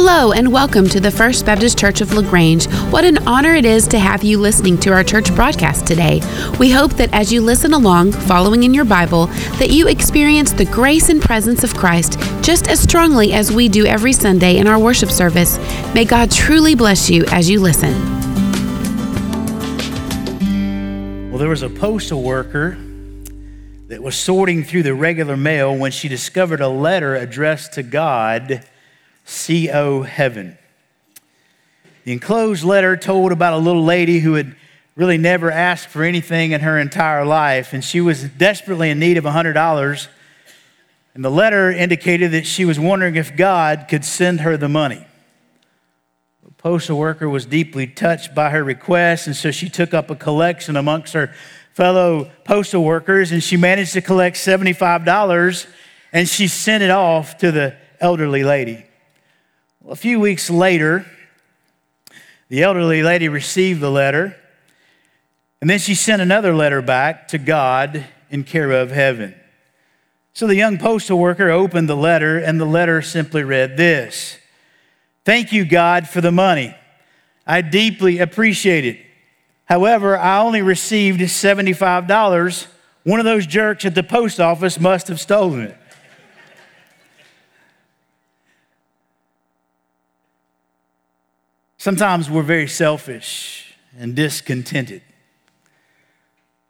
Hello, and welcome to the First Baptist Church of LaGrange. What an honor it is to have you listening to our church broadcast today. We hope that as you listen along, following in your Bible, that you experience the grace and presence of Christ just as strongly as we do every Sunday in our worship service. May God truly bless you as you listen. Well, there was a postal worker that was sorting through the regular mail when she discovered a letter addressed to God CO Heaven. The enclosed letter told about a little lady who had really never asked for anything in her entire life, and she was desperately in need of $100. And the letter indicated that she was wondering if God could send her the money. The postal worker was deeply touched by her request, and so she took up a collection amongst her fellow postal workers, and she managed to collect $75, and she sent it off to the elderly lady. Well, a few weeks later, the elderly lady received the letter, and then she sent another letter back to God in care of heaven. So the young postal worker opened the letter, and the letter simply read this Thank you, God, for the money. I deeply appreciate it. However, I only received $75. One of those jerks at the post office must have stolen it. Sometimes we're very selfish and discontented.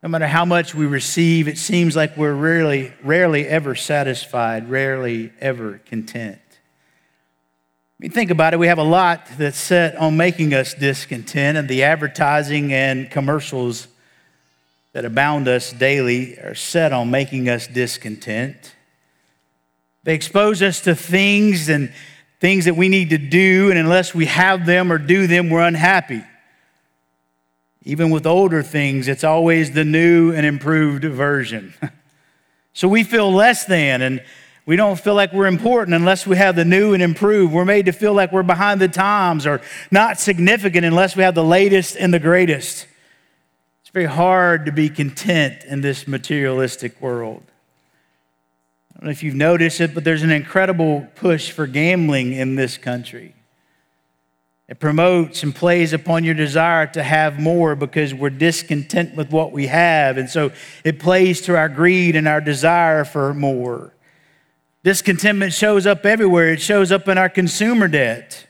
No matter how much we receive, it seems like we're rarely, rarely ever satisfied, rarely ever content. I mean, think about it. We have a lot that's set on making us discontent, and the advertising and commercials that abound us daily are set on making us discontent. They expose us to things and things that we need to do, and unless we have them or do them, we're unhappy. Even with older things, it's always the new and improved version. so we feel less than, and we don't feel like we're important unless we have the new and improved. We're made to feel like we're behind the times or not significant unless we have the latest and the greatest. It's very hard to be content in this materialistic world. I don't know if you've noticed it, but there's an incredible push for gambling in this country. It promotes and plays upon your desire to have more because we're discontent with what we have. And so it plays to our greed and our desire for more. Discontentment shows up everywhere, it shows up in our consumer debt.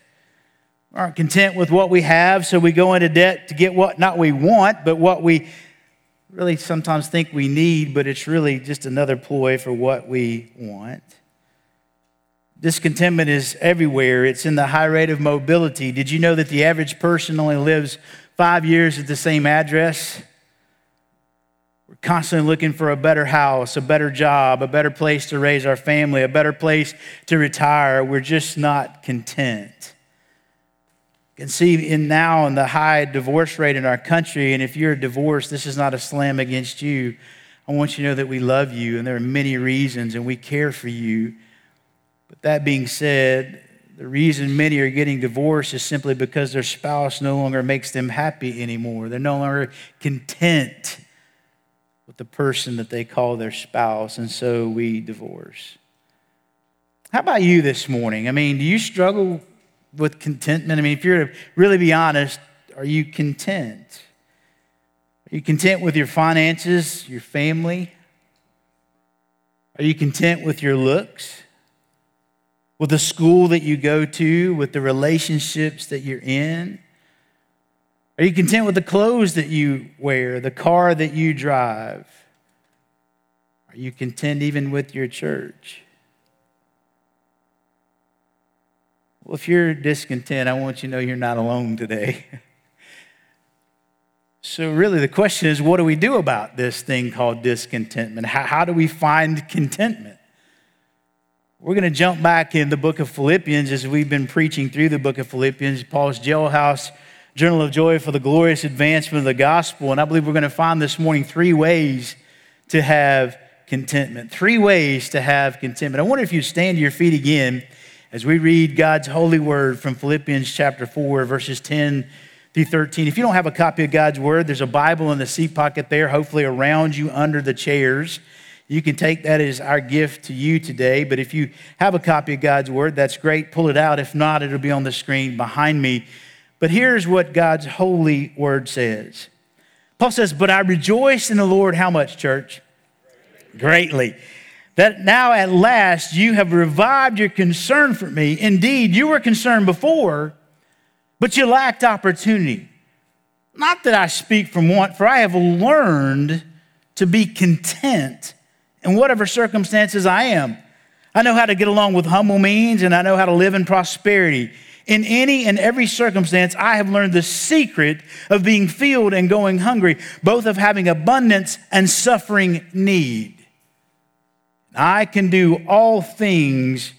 We aren't content with what we have, so we go into debt to get what not we want, but what we really sometimes think we need, but it's really just another ploy for what we want. Discontentment is everywhere. It's in the high rate of mobility. Did you know that the average person only lives five years at the same address? We're constantly looking for a better house, a better job, a better place to raise our family, a better place to retire. We're just not content can see in now in the high divorce rate in our country, and if you're divorced, this is not a slam against you. I want you to know that we love you, and there are many reasons, and we care for you. But that being said, the reason many are getting divorced is simply because their spouse no longer makes them happy anymore. They're no longer content with the person that they call their spouse, and so we divorce. How about you this morning? I mean, do you struggle with contentment? I mean, if you're to really be honest, are you content? Are you content with your finances, your family? Are you content with your looks? With the school that you go to, with the relationships that you're in? Are you content with the clothes that you wear, the car that you drive? Are you content even with your church? Well, if you're discontent, I want you to know you're not alone today. so, really, the question is what do we do about this thing called discontentment? How, how do we find contentment? We're going to jump back in the book of Philippians as we've been preaching through the book of Philippians, Paul's jailhouse journal of joy for the glorious advancement of the gospel. And I believe we're going to find this morning three ways to have contentment. Three ways to have contentment. I wonder if you stand to your feet again as we read God's holy word from Philippians chapter 4, verses 10 through 13. If you don't have a copy of God's word, there's a Bible in the seat pocket there, hopefully around you under the chairs. You can take that as our gift to you today. But if you have a copy of God's Word, that's great. Pull it out. If not, it'll be on the screen behind me. But here's what God's holy Word says Paul says, But I rejoice in the Lord, how much, church? Greatly. That now at last you have revived your concern for me. Indeed, you were concerned before, but you lacked opportunity. Not that I speak from want, for I have learned to be content in whatever circumstances I am. I know how to get along with humble means and I know how to live in prosperity. In any and every circumstance, I have learned the secret of being filled and going hungry, both of having abundance and suffering need. I can do all things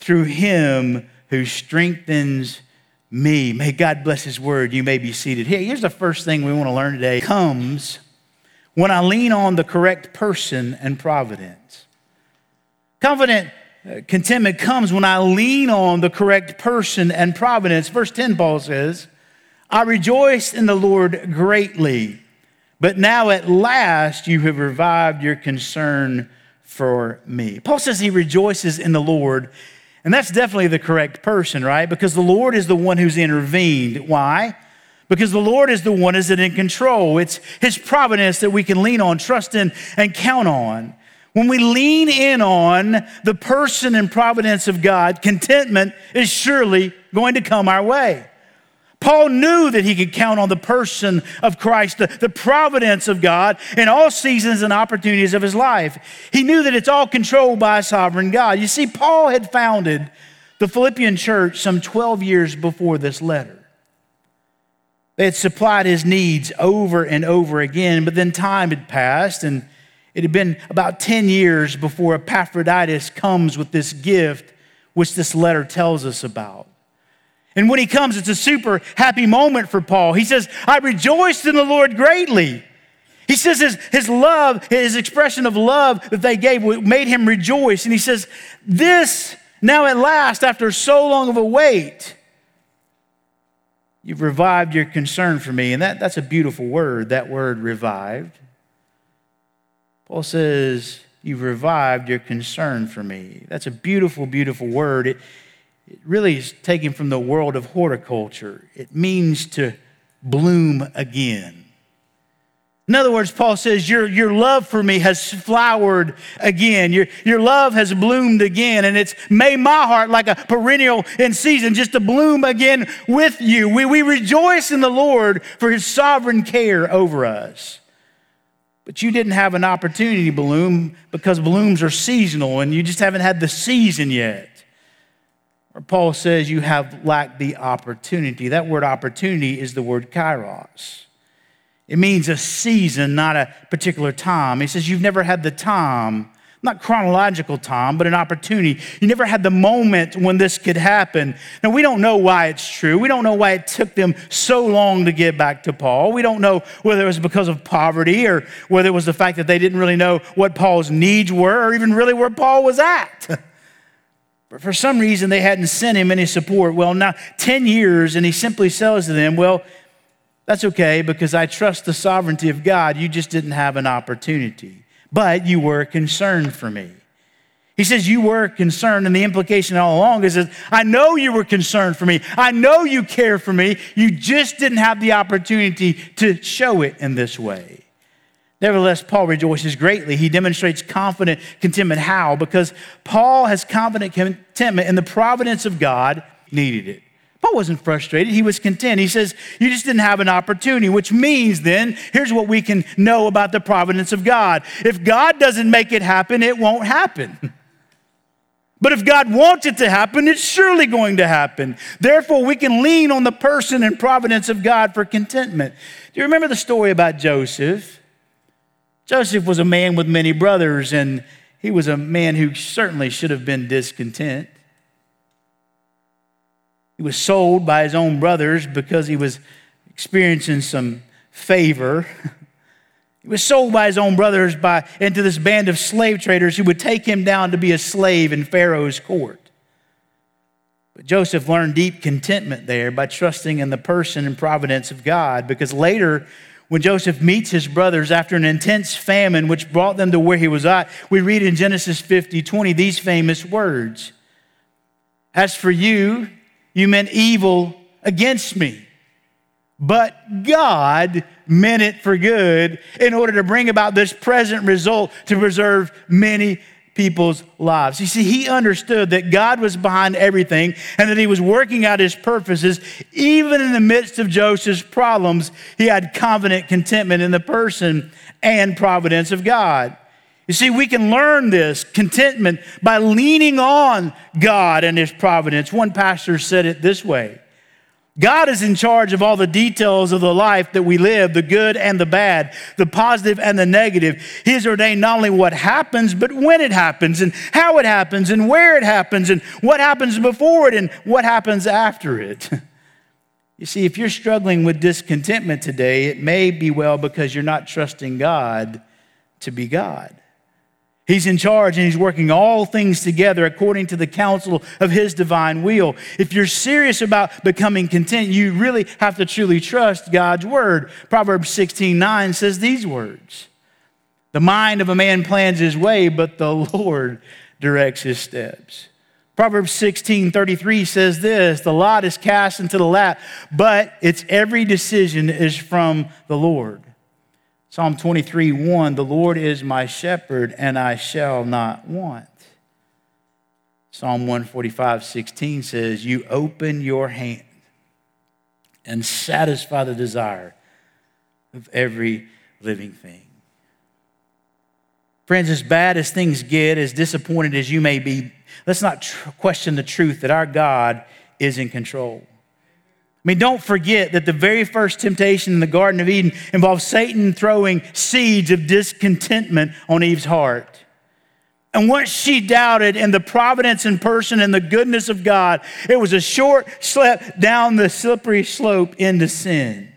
through him who strengthens me. May God bless his word. You may be seated. Here, here's the first thing we want to learn today. Comes when I lean on the correct person and providence. Confident uh, contentment comes when I lean on the correct person and providence. Verse 10, Paul says, I rejoice in the Lord greatly, but now at last you have revived your concern for me. Paul says he rejoices in the Lord, and that's definitely the correct person, right? Because the Lord is the one who's intervened. Why? because the Lord is the one is in control. It's his providence that we can lean on, trust in, and count on. When we lean in on the person and providence of God, contentment is surely going to come our way. Paul knew that he could count on the person of Christ, the, the, providence of God in all seasons and opportunities of his life. He knew that it's all controlled by a sovereign God. You see, Paul had founded the Philippian church some 12 years before this letter. They had supplied his needs over and over again, but then time had passed, and it had been about 10 years before Epaphroditus comes with this gift, which this letter tells us about. And when he comes, it's a super happy moment for Paul. He says, I rejoiced in the Lord greatly. He says his, his love, his expression of love that they gave made him rejoice. And he says, This now at last, after so long of a wait, You've revived your concern for me. And that, that's a beautiful word, that word revived. Paul says, You've revived your concern for me. That's a beautiful, beautiful word. It, it really is taken from the world of horticulture. It means to bloom again. In other words, Paul says, Your, your love for me has flowered again. Your, your love has bloomed again. And it's made my heart like a perennial in season just to bloom again with you. We, we rejoice in the Lord for his sovereign care over us. But you didn't have an opportunity to bloom because blooms are seasonal and you just haven't had the season yet. Paul says you have lacked the opportunity. That word opportunity is the word kairos. It means a season, not a particular time. He says, You've never had the time, not chronological time, but an opportunity. You never had the moment when this could happen. Now, we don't know why it's true. We don't know why it took them so long to get back to Paul. We don't know whether it was because of poverty or whether it was the fact that they didn't really know what Paul's needs were or even really where Paul was at. But for some reason, they hadn't sent him any support. Well, now 10 years, and he simply says to them, Well, that's okay because I trust the sovereignty of God. You just didn't have an opportunity, but you were concerned for me. He says, You were concerned, and the implication all along is that I know you were concerned for me. I know you care for me. You just didn't have the opportunity to show it in this way. Nevertheless, Paul rejoices greatly. He demonstrates confident contentment. How? Because Paul has confident contentment in the providence of God, needed it. Paul wasn't frustrated. He was content. He says, You just didn't have an opportunity, which means then, here's what we can know about the providence of God. If God doesn't make it happen, it won't happen. But if God wants it to happen, it's surely going to happen. Therefore, we can lean on the person and providence of God for contentment. Do you remember the story about Joseph? Joseph was a man with many brothers, and he was a man who certainly should have been discontent. He was sold by his own brothers because he was experiencing some favor. He was sold by his own brothers by, into this band of slave traders who would take him down to be a slave in Pharaoh's court. But Joseph learned deep contentment there by trusting in the person and providence of God because later, when Joseph meets his brothers after an intense famine which brought them to where he was at, we read in Genesis 50 20 these famous words. As for you, you meant evil against me, but God meant it for good in order to bring about this present result to preserve many people's lives. You see, he understood that God was behind everything and that he was working out his purposes. Even in the midst of Joseph's problems, he had confident contentment in the person and providence of God. You see, we can learn this contentment by leaning on God and his providence. One pastor said it this way God is in charge of all the details of the life that we live, the good and the bad, the positive and the negative. He has ordained not only what happens, but when it happens, and how it happens, and where it happens, and what happens before it, and what happens after it. You see, if you're struggling with discontentment today, it may be well because you're not trusting God to be God. He's in charge and he's working all things together according to the counsel of his divine will. If you're serious about becoming content, you really have to truly trust God's word. Proverbs 16 9 says these words The mind of a man plans his way, but the Lord directs his steps. Proverbs 16 33 says this The lot is cast into the lap, but its every decision is from the Lord. Psalm 23 1 The Lord is my shepherd, and I shall not want. Psalm 145 16 says, You open your hand and satisfy the desire of every living thing. Friends, as bad as things get, as disappointed as you may be, let's not tr- question the truth that our God is in control. I mean, don't forget that the very first temptation in the Garden of Eden involved Satan throwing seeds of discontentment on Eve's heart. And once she doubted in the providence and person and the goodness of God, it was a short step down the slippery slope into sin.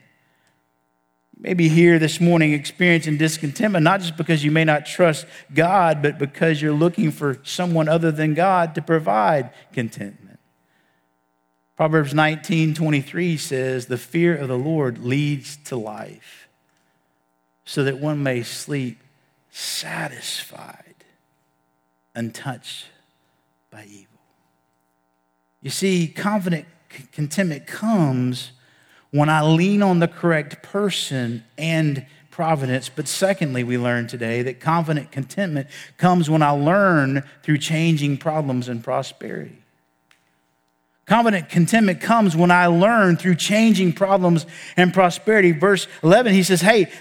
Maybe here this morning experiencing discontentment, not just because you may not trust God, but because you're looking for someone other than God to provide contentment. Proverbs 19 23 says, The fear of the Lord leads to life, so that one may sleep satisfied, untouched by evil. You see, confident contentment comes when I lean on the correct person and providence. But secondly, we learn today that confident contentment comes when I learn through changing problems and prosperity. Confident contentment comes when I learn through changing problems and prosperity. Verse 11, he says, Hey,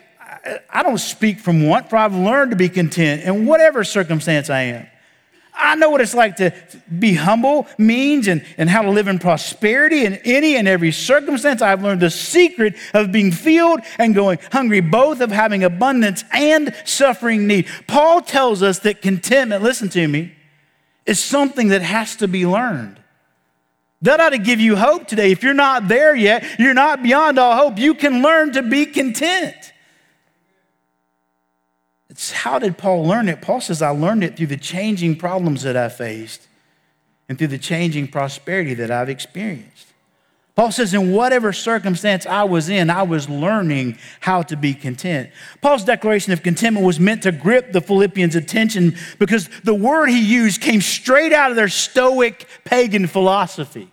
I don't speak from want, for I've learned to be content in whatever circumstance I am. I know what it's like to be humble means and, and how to live in prosperity in any and every circumstance. I've learned the secret of being filled and going hungry, both of having abundance and suffering need. Paul tells us that contentment, listen to me, is something that has to be learned. That ought to give you hope today. If you're not there yet, you're not beyond all hope. You can learn to be content. It's how did Paul learn it? Paul says, I learned it through the changing problems that I faced and through the changing prosperity that I've experienced. Paul says, in whatever circumstance I was in, I was learning how to be content. Paul's declaration of contentment was meant to grip the Philippians' attention because the word he used came straight out of their Stoic pagan philosophy.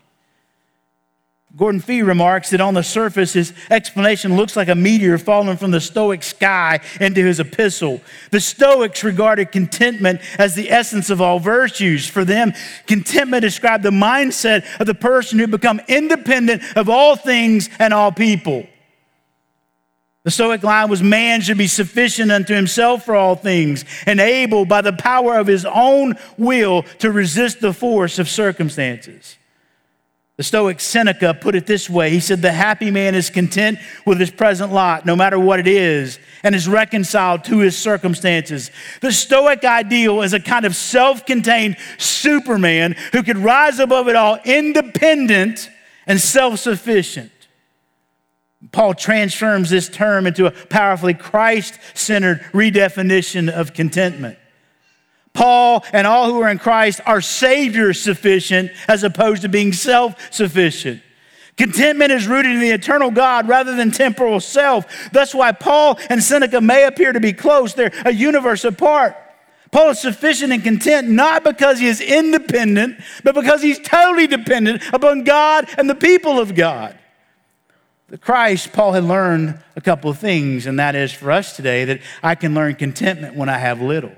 Gordon Fee remarks that on the surface, his explanation looks like a meteor falling from the Stoic sky into his epistle. The Stoics regarded contentment as the essence of all virtues. For them, contentment described the mindset of the person who become independent of all things and all people. The Stoic line was man should be sufficient unto himself for all things, and able by the power of his own will to resist the force of circumstances. The Stoic Seneca put it this way He said, The happy man is content with his present lot, no matter what it is, and is reconciled to his circumstances. The Stoic ideal is a kind of self contained Superman who could rise above it all, independent and self sufficient. Paul transforms this term into a powerfully Christ centered redefinition of contentment. Paul and all who are in Christ are Savior sufficient as opposed to being self sufficient. Contentment is rooted in the eternal God rather than temporal self. That's why Paul and Seneca may appear to be close, they're a universe apart. Paul is sufficient and content not because he is independent, but because he's totally dependent upon God and the people of God. The Christ, Paul had learned a couple of things, and that is for us today that I can learn contentment when I have little.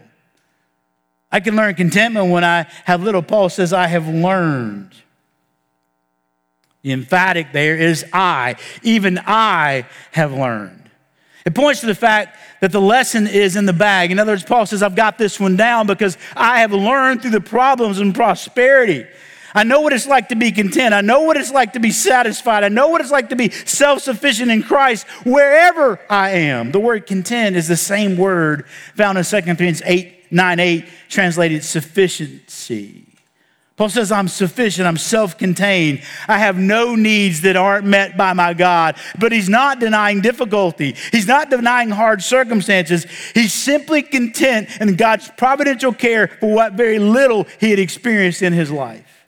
I can learn contentment when I have little. Paul says, I have learned. The emphatic there is I. Even I have learned. It points to the fact that the lesson is in the bag. In other words, Paul says, I've got this one down because I have learned through the problems and prosperity. I know what it's like to be content. I know what it's like to be satisfied. I know what it's like to be self sufficient in Christ wherever I am. The word content is the same word found in 2 Corinthians 8, 9, 8, translated sufficiency. Paul says, I'm sufficient, I'm self contained, I have no needs that aren't met by my God. But he's not denying difficulty, he's not denying hard circumstances. He's simply content in God's providential care for what very little he had experienced in his life.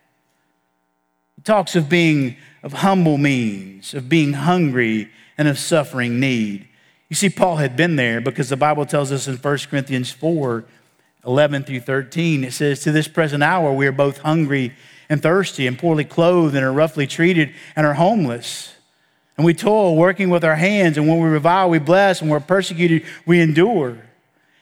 He talks of being of humble means, of being hungry, and of suffering need. You see, Paul had been there because the Bible tells us in 1 Corinthians 4 11 through 13, it says, To this present hour, we are both hungry and thirsty, and poorly clothed, and are roughly treated, and are homeless. And we toil, working with our hands, and when we revile, we bless, and we're persecuted, we endure.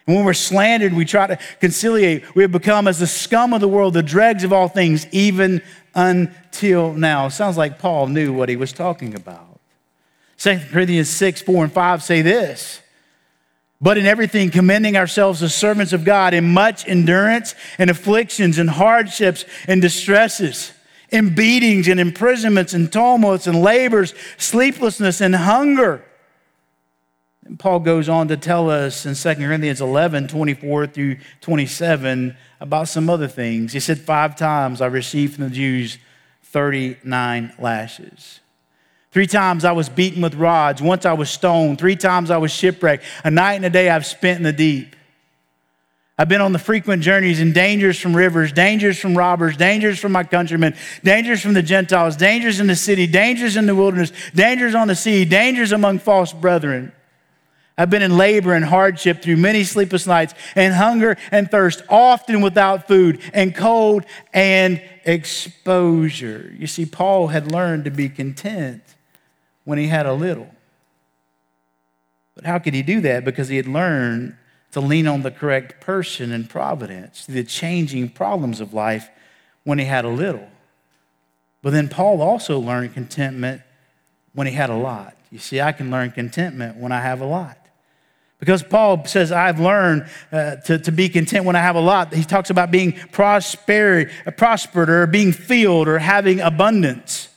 And when we're slandered, we try to conciliate. We have become as the scum of the world, the dregs of all things, even until now. Sounds like Paul knew what he was talking about. 2 Corinthians 6, 4, and 5 say this but in everything commending ourselves as servants of God in much endurance and afflictions and hardships and distresses, in beatings and imprisonments and tumults and labors, sleeplessness and hunger. And Paul goes on to tell us in 2 Corinthians 11 24 through 27 about some other things. He said, Five times I received from the Jews 39 lashes. Three times I was beaten with rods. Once I was stoned. Three times I was shipwrecked. A night and a day I've spent in the deep. I've been on the frequent journeys and dangers from rivers, dangers from robbers, dangers from my countrymen, dangers from the Gentiles, dangers in the city, dangers in the wilderness, dangers on the sea, dangers among false brethren. I've been in labor and hardship through many sleepless nights and hunger and thirst, often without food and cold and exposure. You see, Paul had learned to be content when he had a little. But how could he do that? Because he had learned to lean on the correct person and providence, the changing problems of life when he had a little. But then Paul also learned contentment when he had a lot. You see, I can learn contentment when I have a lot. Because Paul says, I've learned uh, to, to be content when I have a lot. He talks about being prosperity, prospered or being filled or having abundance.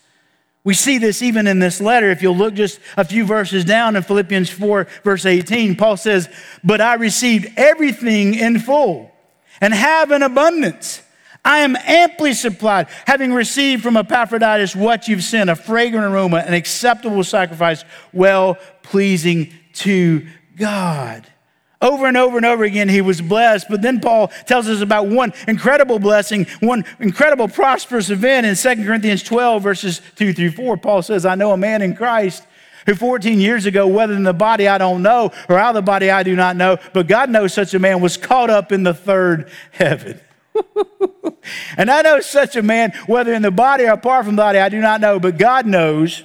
We see this even in this letter. If you'll look just a few verses down in Philippians 4, verse 18, Paul says, But I received everything in full and have an abundance. I am amply supplied, having received from Epaphroditus what you've sent, a fragrant aroma, an acceptable sacrifice, well pleasing to God. Over and over and over again, he was blessed. But then Paul tells us about one incredible blessing, one incredible prosperous event in 2 Corinthians 12, verses 2 through 4. Paul says, I know a man in Christ who 14 years ago, whether in the body I don't know or out of the body I do not know, but God knows such a man was caught up in the third heaven. and I know such a man, whether in the body or apart from the body, I do not know, but God knows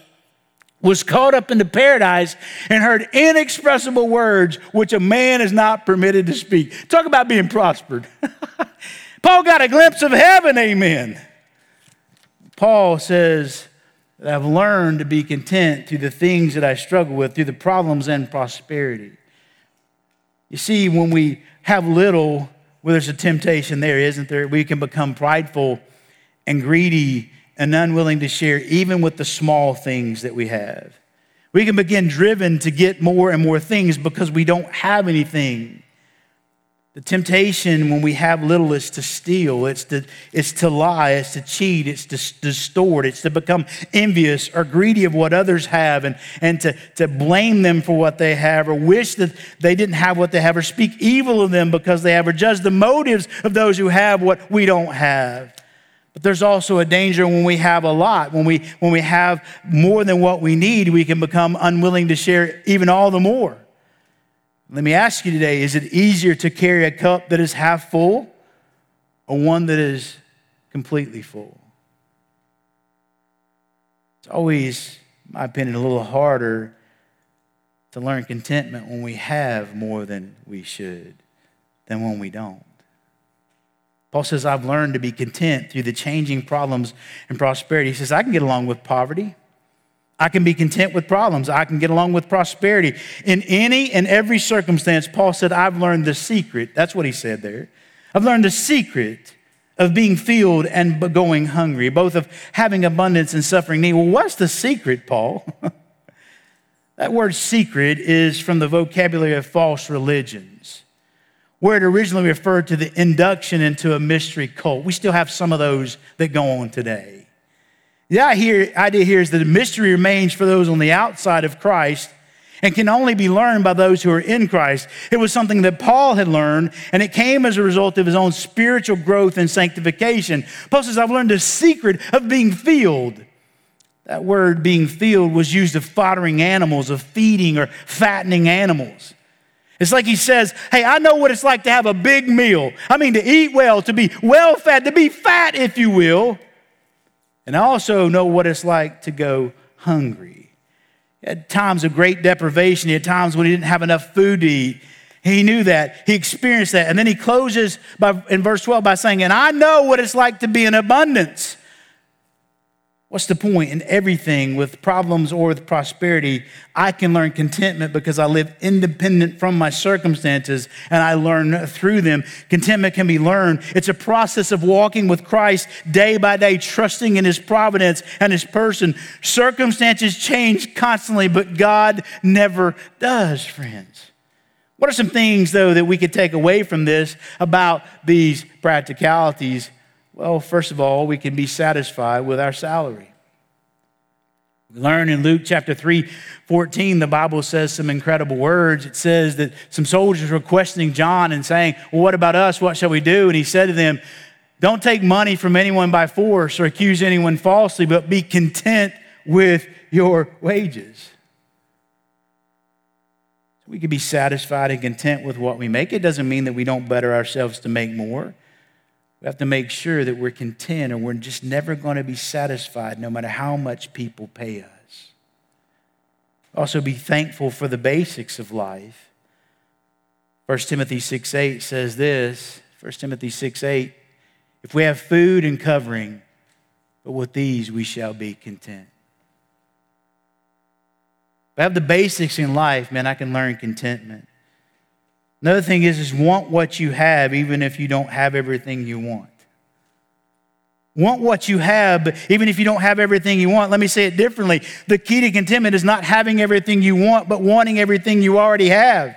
was caught up into paradise and heard inexpressible words which a man is not permitted to speak. Talk about being prospered. Paul got a glimpse of heaven, amen. Paul says I've learned to be content through the things that I struggle with, through the problems and prosperity. You see, when we have little, well, there's a temptation there, isn't there? We can become prideful and greedy and unwilling to share even with the small things that we have. We can begin driven to get more and more things because we don't have anything. The temptation when we have little is to steal, it's to, it's to lie, it's to cheat, it's to distort, it's to become envious or greedy of what others have and, and to, to blame them for what they have or wish that they didn't have what they have or speak evil of them because they have or judge the motives of those who have what we don't have. But there's also a danger when we have a lot. When we, when we have more than what we need, we can become unwilling to share even all the more. Let me ask you today is it easier to carry a cup that is half full or one that is completely full? It's always, in my opinion, a little harder to learn contentment when we have more than we should than when we don't. Paul says, I've learned to be content through the changing problems and prosperity. He says, I can get along with poverty. I can be content with problems. I can get along with prosperity. In any and every circumstance, Paul said, I've learned the secret. That's what he said there. I've learned the secret of being filled and going hungry, both of having abundance and suffering need. Well, what's the secret, Paul? that word secret is from the vocabulary of false religions where it originally referred to the induction into a mystery cult. We still have some of those that go on today. The idea here is that the mystery remains for those on the outside of Christ and can only be learned by those who are in Christ. It was something that Paul had learned, and it came as a result of his own spiritual growth and sanctification. Paul says, I've learned the secret of being filled. That word being filled was used of foddering animals, of feeding or fattening animals. It's like he says, Hey, I know what it's like to have a big meal. I mean, to eat well, to be well fed, to be fat, if you will. And I also know what it's like to go hungry. At times of great deprivation, at times when he didn't have enough food to eat. He knew that. He experienced that. And then he closes by, in verse 12 by saying, And I know what it's like to be in abundance. What's the point? In everything, with problems or with prosperity, I can learn contentment because I live independent from my circumstances and I learn through them. Contentment can be learned. It's a process of walking with Christ day by day, trusting in His providence and His person. Circumstances change constantly, but God never does, friends. What are some things, though, that we could take away from this about these practicalities? Well, first of all, we can be satisfied with our salary. We learn in Luke chapter 3, 14, the Bible says some incredible words. It says that some soldiers were questioning John and saying, Well, what about us? What shall we do? And he said to them, Don't take money from anyone by force or accuse anyone falsely, but be content with your wages. We can be satisfied and content with what we make. It doesn't mean that we don't better ourselves to make more. We have to make sure that we're content or we're just never going to be satisfied no matter how much people pay us. Also, be thankful for the basics of life. 1 Timothy 6 8 says this 1 Timothy 6 8 If we have food and covering, but with these we shall be content. If I have the basics in life, man, I can learn contentment. Another thing is, is want what you have, even if you don't have everything you want. Want what you have, even if you don't have everything you want. Let me say it differently. The key to contentment is not having everything you want, but wanting everything you already have.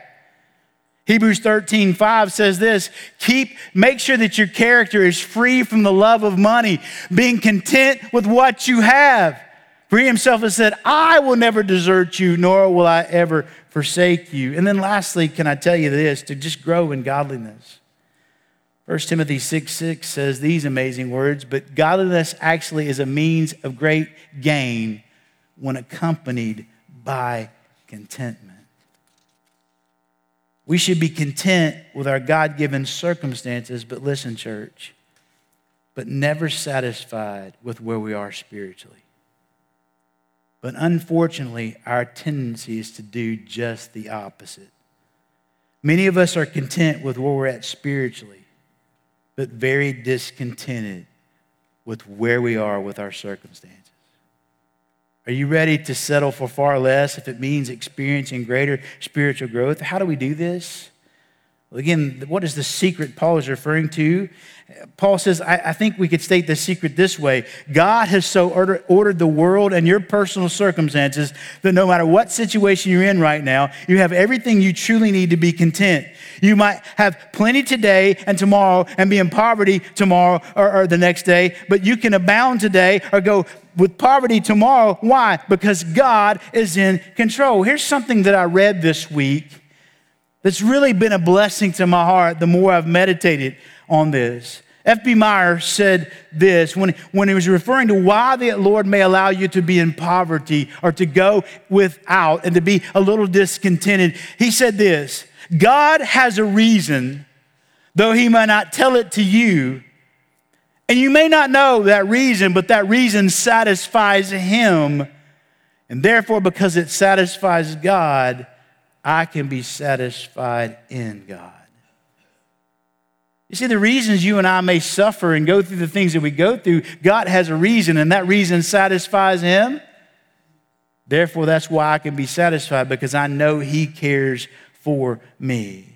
Hebrews 13, 5 says this keep, make sure that your character is free from the love of money, being content with what you have. For he himself has said, I will never desert you, nor will I ever forsake you. And then lastly, can I tell you this to just grow in godliness? 1 Timothy 6 6 says these amazing words, but godliness actually is a means of great gain when accompanied by contentment. We should be content with our God given circumstances, but listen, church, but never satisfied with where we are spiritually. But unfortunately, our tendency is to do just the opposite. Many of us are content with where we're at spiritually, but very discontented with where we are with our circumstances. Are you ready to settle for far less if it means experiencing greater spiritual growth? How do we do this? Again, what is the secret Paul is referring to? Paul says, I, I, think we could state the secret this way God has so order, ordered the world and your personal circumstances that no matter what situation you're in right now, you have everything you truly need to be content. You might have plenty today and tomorrow and be in poverty tomorrow or, or the next day, but you can abound today or go with poverty tomorrow. Why? Because God is in control. Here's something that I read this week that's really been a blessing to my heart the more I've meditated on this. F.B. Meyer said this when, when he was referring to why the Lord may allow you to be in poverty or to go without and to be a little discontented. He said this God has a reason, though he may not tell it to you. And you may not know that reason, but that reason satisfies him. And therefore, because it satisfies God, I can be satisfied in God. You see, the reasons you and I may suffer and go through the things that we go through, God has a reason, and that reason satisfies Him. Therefore, that's why I can be satisfied because I know He cares for me.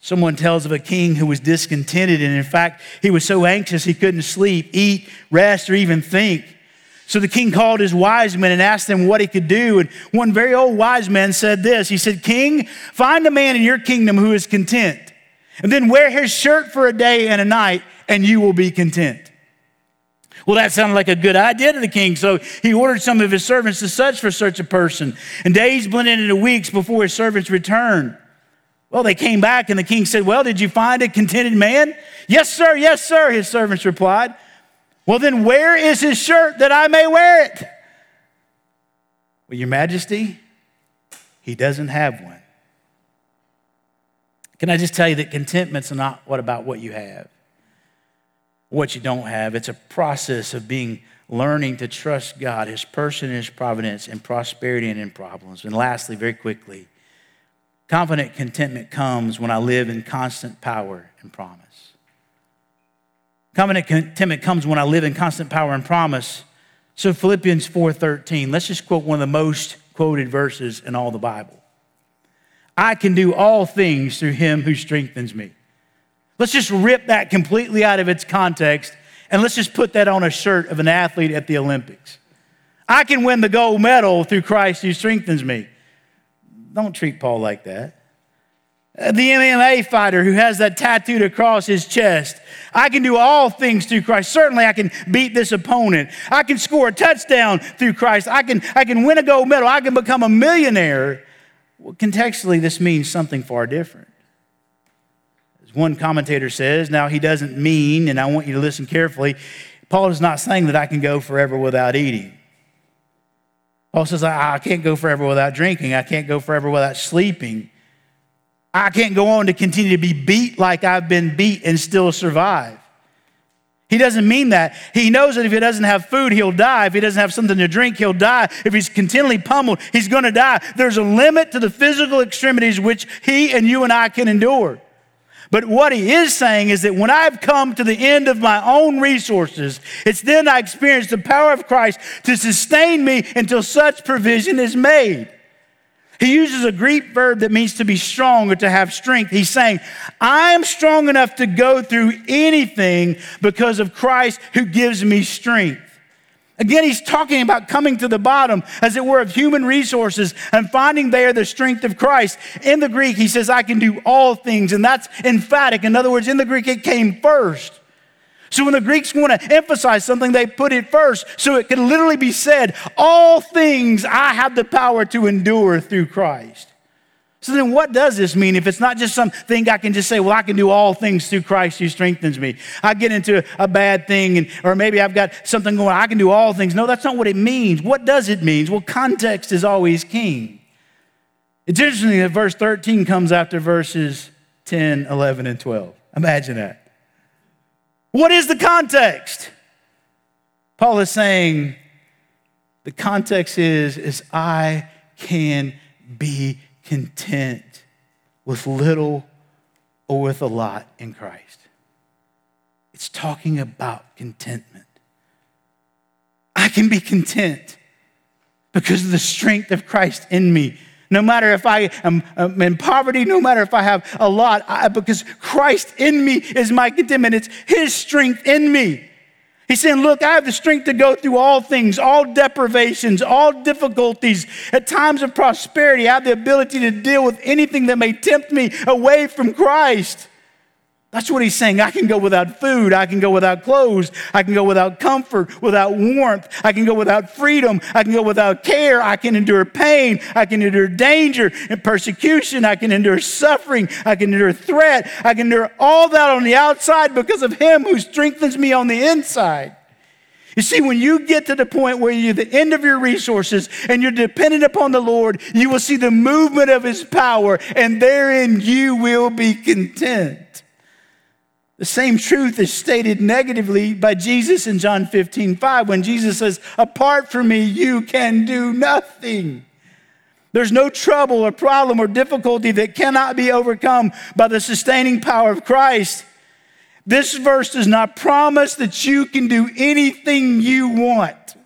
Someone tells of a king who was discontented, and in fact, he was so anxious he couldn't sleep, eat, rest, or even think. So the king called his wise men and asked them what he could do. And one very old wise man said this He said, King, find a man in your kingdom who is content and then wear his shirt for a day and a night, and you will be content. Well, that sounded like a good idea to the king, so he ordered some of his servants to search for such a person. And days blended into weeks before his servants returned. Well, they came back, and the king said, Well, did you find a contented man? Yes, sir, yes, sir, his servants replied. Well, then where is his shirt that I may wear it? Well, your majesty, he doesn't have one. Can I just tell you that contentment's not what about what you have, what you don't have. It's a process of being learning to trust God, His person, His providence, in prosperity and in problems. And lastly, very quickly, confident contentment comes when I live in constant power and promise. Confident contentment comes when I live in constant power and promise. So Philippians 4:13, let's just quote one of the most quoted verses in all the Bible. I can do all things through him who strengthens me. Let's just rip that completely out of its context and let's just put that on a shirt of an athlete at the Olympics. I can win the gold medal through Christ who strengthens me. Don't treat Paul like that. Uh, the MMA fighter who has that tattooed across his chest. I can do all things through Christ. Certainly, I can beat this opponent. I can score a touchdown through Christ. I can, I can win a gold medal. I can become a millionaire well, contextually, this means something far different. As one commentator says, now he doesn't mean, and I want you to listen carefully, Paul is not saying that I can go forever without eating. Paul says, I, I can't go forever without drinking. I can't go forever without sleeping. I can't go on to continue to be beat like I've been beat and still survive. He doesn't mean that. He knows that if he doesn't have food, he'll die. If he doesn't have something to drink, he'll die. If he's continually pummeled, he's going to die. There's a limit to the physical extremities which he and you and I can endure. But what he is saying is that when I've come to the end of my own resources, it's then I experience the power of Christ to sustain me until such provision is made. He uses a Greek verb that means to be strong or to have strength. He's saying, I am strong enough to go through anything because of Christ who gives me strength. Again, he's talking about coming to the bottom, as it were, of human resources and finding there the strength of Christ. In the Greek, he says, I can do all things, and that's emphatic. In other words, in the Greek, it came first. So when the Greeks want to emphasize something, they put it first. So it can literally be said, All things I have the power to endure through Christ. So then, what does this mean if it's not just something I can just say, well, I can do all things through Christ who strengthens me? I get into a bad thing, and, or maybe I've got something going, on. I can do all things. No, that's not what it means. What does it mean? Well, context is always king. It's interesting that verse 13 comes after verses 10, 11, and 12. Imagine that. What is the context? Paul is saying the context is, is I can be content with little or with a lot in Christ. It's talking about contentment. I can be content because of the strength of Christ in me no matter if I am in poverty, no matter if I have a lot, I, because Christ in me is my contentment. It's His strength in me. He's saying, Look, I have the strength to go through all things, all deprivations, all difficulties. At times of prosperity, I have the ability to deal with anything that may tempt me away from Christ. That's what he's saying. I can go without food. I can go without clothes. I can go without comfort, without warmth. I can go without freedom. I can go without care. I can endure pain. I can endure danger and persecution. I can endure suffering. I can endure threat. I can endure all that on the outside because of him who strengthens me on the inside. You see, when you get to the point where you're the end of your resources and you're dependent upon the Lord, you will see the movement of His power, and therein you will be content. The same truth is stated negatively by Jesus in John 15, 5, when Jesus says, Apart from me, you can do nothing. There's no trouble or problem or difficulty that cannot be overcome by the sustaining power of Christ. This verse does not promise that you can do anything you want.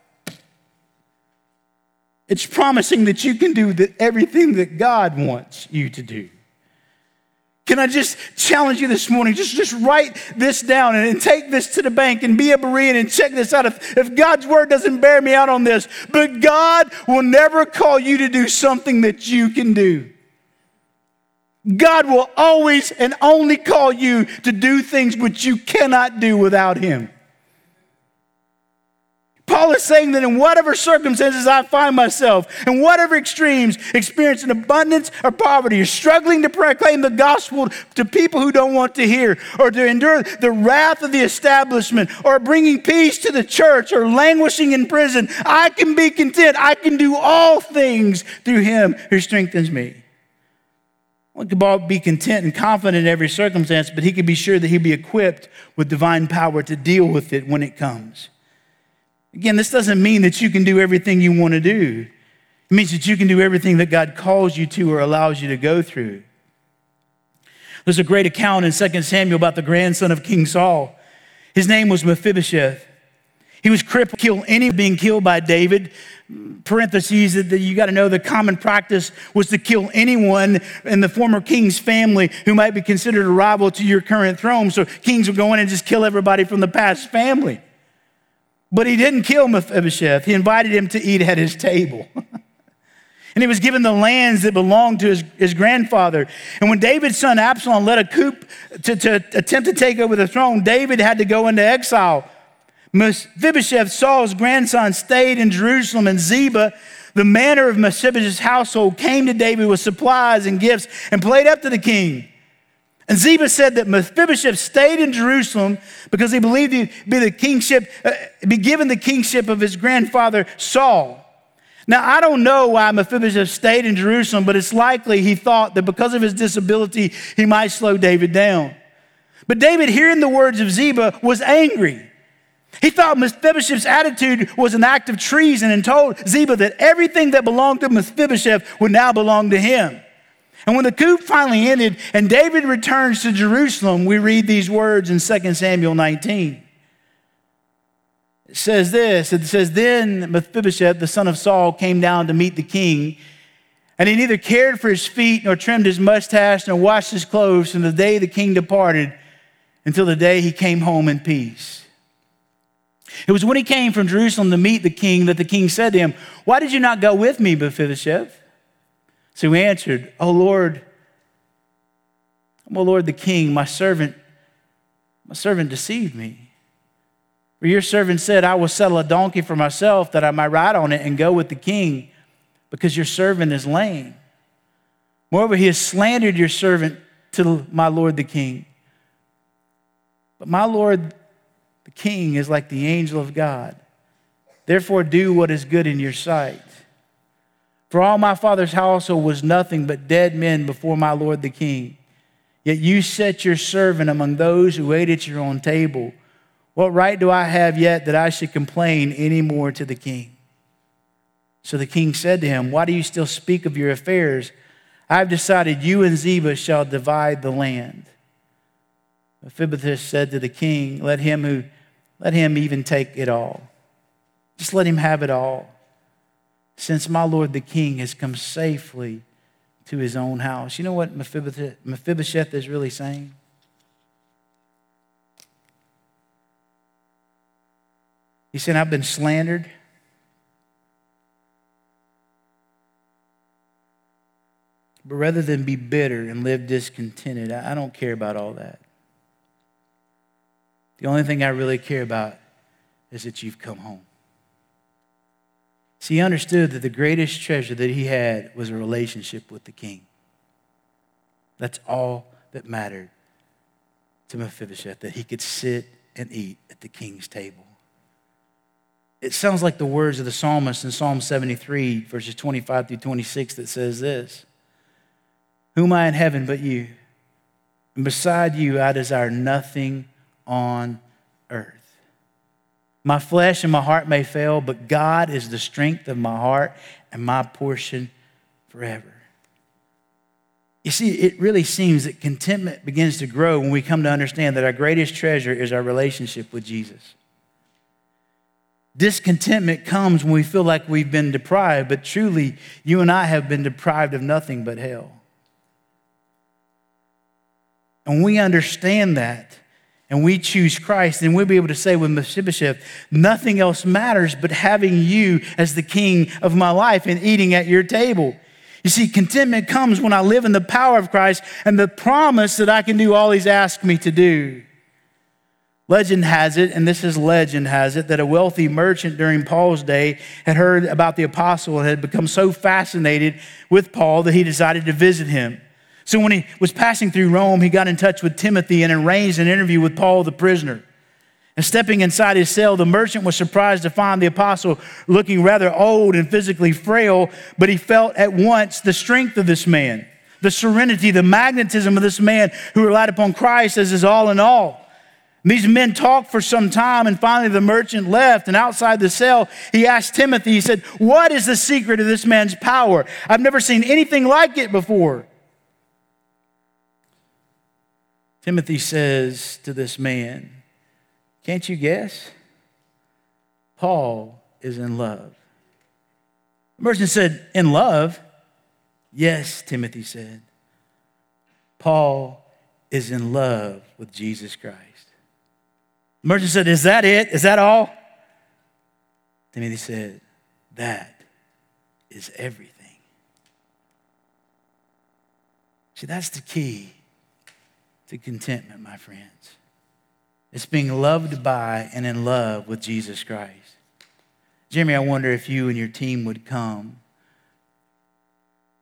It's promising that you can do the, everything that God wants you to do. Can I just challenge you this morning? Just, just write this down and, and take this to the bank and be a Berean and check this out. If, if God's word doesn't bear me out on this, but God will never call you to do something that you can do. God will always and only call you to do things which you cannot do without Him. Paul is saying that in whatever circumstances I find myself, in whatever extremes, experiencing abundance or poverty, or struggling to proclaim the gospel to people who don't want to hear, or to endure the wrath of the establishment, or bringing peace to the church, or languishing in prison, I can be content. I can do all things through him who strengthens me. One could be content and confident in every circumstance, but he could be sure that he'd be equipped with divine power to deal with it when it comes. Again, this doesn't mean that you can do everything you want to do. It means that you can do everything that God calls you to or allows you to go through. There's a great account in 2 Samuel about the grandson of King Saul. His name was Mephibosheth. He was crippled, killed any being killed by David. Parentheses that you got to know the common practice was to kill anyone in the former king's family who might be considered a rival to your current throne. So kings would go in and just kill everybody from the past family. But he didn't kill Mephibosheth. He invited him to eat at his table. and he was given the lands that belonged to his, his grandfather. And when David's son Absalom led a coup to, to attempt to take over the throne, David had to go into exile Mephibosheth, Saul's grandson, stayed in Jerusalem, and Ziba, the manner of Mephibosheth's household, came to David with supplies and gifts and played up to the king. And Ziba said that Mephibosheth stayed in Jerusalem because he believed he'd be the kingship, uh, be given the kingship of his grandfather Saul. Now, I don't know why Mephibosheth stayed in Jerusalem, but it's likely he thought that because of his disability, he might slow David down. But David, hearing the words of Ziba, was angry. He thought Mephibosheth's attitude was an act of treason and told Ziba that everything that belonged to Mephibosheth would now belong to him. And when the coup finally ended and David returns to Jerusalem, we read these words in 2 Samuel 19. It says this it says, Then Mephibosheth, the son of Saul, came down to meet the king, and he neither cared for his feet nor trimmed his mustache nor washed his clothes from the day the king departed until the day he came home in peace. It was when he came from Jerusalem to meet the king that the king said to him, Why did you not go with me, Mephibosheth? So he answered, Oh Lord, oh Lord the king, my servant, my servant deceived me. For your servant said, I will settle a donkey for myself that I might ride on it and go with the king, because your servant is lame. Moreover, he has slandered your servant to my lord the king. But my lord the king is like the angel of God. Therefore, do what is good in your sight. For all my father's household was nothing but dead men before my lord the king. Yet you set your servant among those who ate at your own table. What right do I have yet that I should complain any more to the king? So the king said to him, Why do you still speak of your affairs? I have decided you and Ziba shall divide the land. Mephibosheth said to the king, Let him who let him even take it all. Just let him have it all. Since my Lord the King has come safely to his own house. You know what Mephibosheth, is really saying? He said, I've been slandered. But rather than be bitter and live discontented, I don't care about all that. The only thing I really care about is that you've come home. See, he understood that the greatest treasure that he had was a relationship with the king. That's all that mattered to Mephibosheth, that he could sit and eat at the king's table. It sounds like the words of the psalmist in Psalm 73, verses 25 through 26, that says this Who am I in heaven but you? And beside you, I desire nothing on earth. My flesh and my heart may fail, but God is the strength of my heart and my portion forever. You see, it really seems that contentment begins to grow when we come to understand that our greatest treasure is our relationship with Jesus. Discontentment comes when we feel like we've been deprived, but truly, you and I have been deprived of nothing but hell. And we understand that and we choose Christ, then we'll be able to say with Mephibosheth, nothing else matters but having you as the king of my life and eating at your table. You see, contentment comes when I live in the power of Christ and the promise that I can do all he's asked me to do. Legend has it, and this is legend has it, that a wealthy merchant during Paul's day had heard about the apostle and had become so fascinated with Paul that he decided to visit him. So when he was passing through Rome, he got in touch with Timothy and arranged an interview with Paul the prisoner. And stepping inside his cell, the merchant was surprised to find the apostle looking rather old and physically frail, but he felt at once the strength of this man, the serenity, the magnetism of this man who relied upon Christ as his all in all. These men talked for some time, and finally the merchant left. And outside the cell, he asked Timothy, he said, What is the secret of this man's power? I've never seen anything like it before. Timothy says to this man, Can't you guess? Paul is in love. The merchant said, In love? Yes, Timothy said. Paul is in love with Jesus Christ. The merchant said, Is that it? Is that all? Timothy said, That is everything. See, that's the key to contentment, my friends. It's being loved by and in love with Jesus Christ. Jeremy, I wonder if you and your team would come.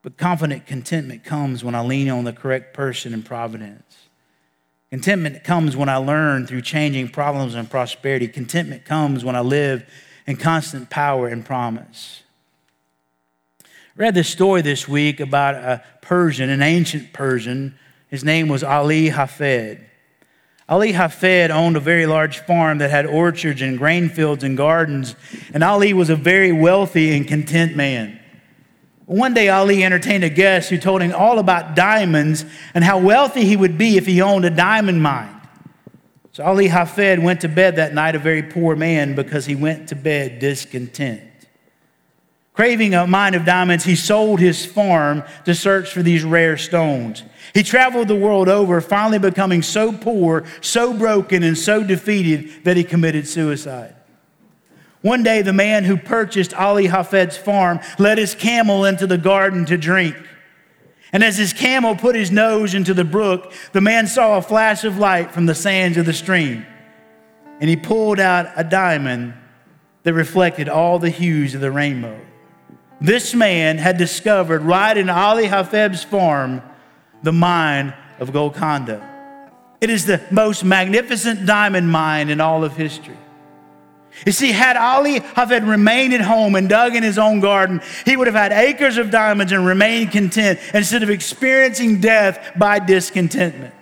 But confident contentment comes when I lean on the correct person in providence. Contentment comes when I learn through changing problems and prosperity. Contentment comes when I live in constant power and promise. I read this story this week about a Persian, an ancient Persian, his name was Ali Hafed. Ali Hafed owned a very large farm that had orchards and grain fields and gardens, and Ali was a very wealthy and content man. One day, Ali entertained a guest who told him all about diamonds and how wealthy he would be if he owned a diamond mine. So Ali Hafed went to bed that night a very poor man because he went to bed discontent. Craving a mine of diamonds, he sold his farm to search for these rare stones. He traveled the world over, finally becoming so poor, so broken, and so defeated that he committed suicide. One day, the man who purchased Ali Hafed's farm led his camel into the garden to drink. And as his camel put his nose into the brook, the man saw a flash of light from the sands of the stream. And he pulled out a diamond that reflected all the hues of the rainbow. This man had discovered right in Ali Hafed's farm the mine of Golconda. It is the most magnificent diamond mine in all of history. You see, had Ali Hafed remained at home and dug in his own garden, he would have had acres of diamonds and remained content instead of experiencing death by discontentment.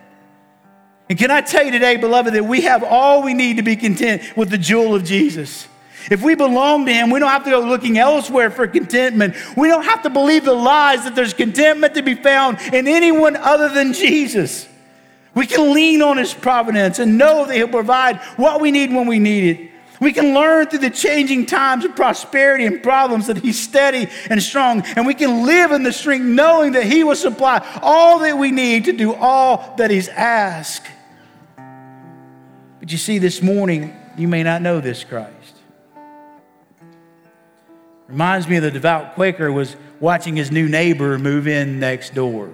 And can I tell you today, beloved, that we have all we need to be content with the jewel of Jesus. If we belong to Him, we don't have to go looking elsewhere for contentment. We don't have to believe the lies that there's contentment to be found in anyone other than Jesus. We can lean on His providence and know that He'll provide what we need when we need it. We can learn through the changing times of prosperity and problems that He's steady and strong. And we can live in the strength knowing that He will supply all that we need to do all that He's asked. But you see, this morning, you may not know this Christ. Reminds me of the devout Quaker was watching his new neighbor move in next door.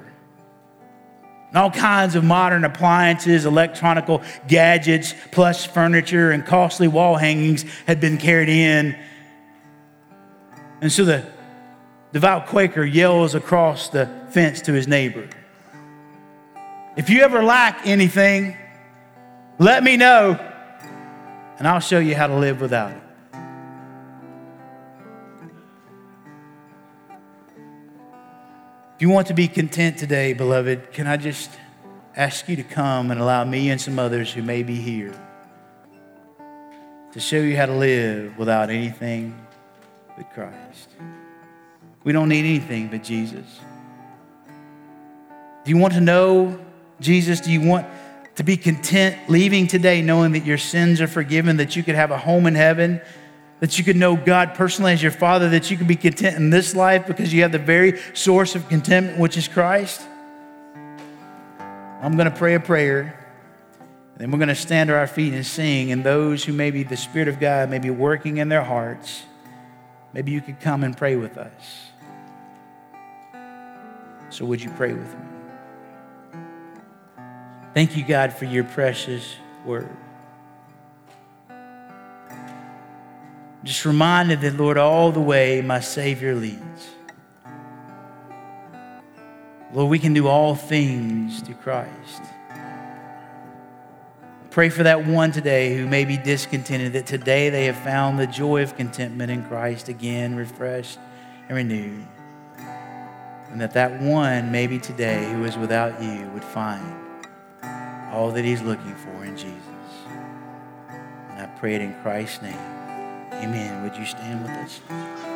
and all kinds of modern appliances, electronical gadgets, plus furniture and costly wall hangings had been carried in. And so the devout Quaker yells across the fence to his neighbor If you ever lack anything, let me know, and I'll show you how to live without it. If you want to be content today, beloved, can I just ask you to come and allow me and some others who may be here to show you how to live without anything but Christ? We don't need anything but Jesus. Do you want to know Jesus? Do you want to be content leaving today knowing that your sins are forgiven, that you could have a home in heaven, that you could know God personally as your Father, that you could be content in this life because you have the very source of contentment, which is Christ. I'm going to pray a prayer. And then we're going to stand to our feet and sing. And those who maybe the Spirit of God may be working in their hearts, maybe you could come and pray with us. So, would you pray with me? Thank you, God, for your precious word. Just reminded that, Lord, all the way my Savior leads. Lord, we can do all things through Christ. Pray for that one today who may be discontented, that today they have found the joy of contentment in Christ again, refreshed and renewed. And that that one, maybe today, who is without you, would find all that he's looking for in Jesus. And I pray it in Christ's name. Amen. Would you stand with us?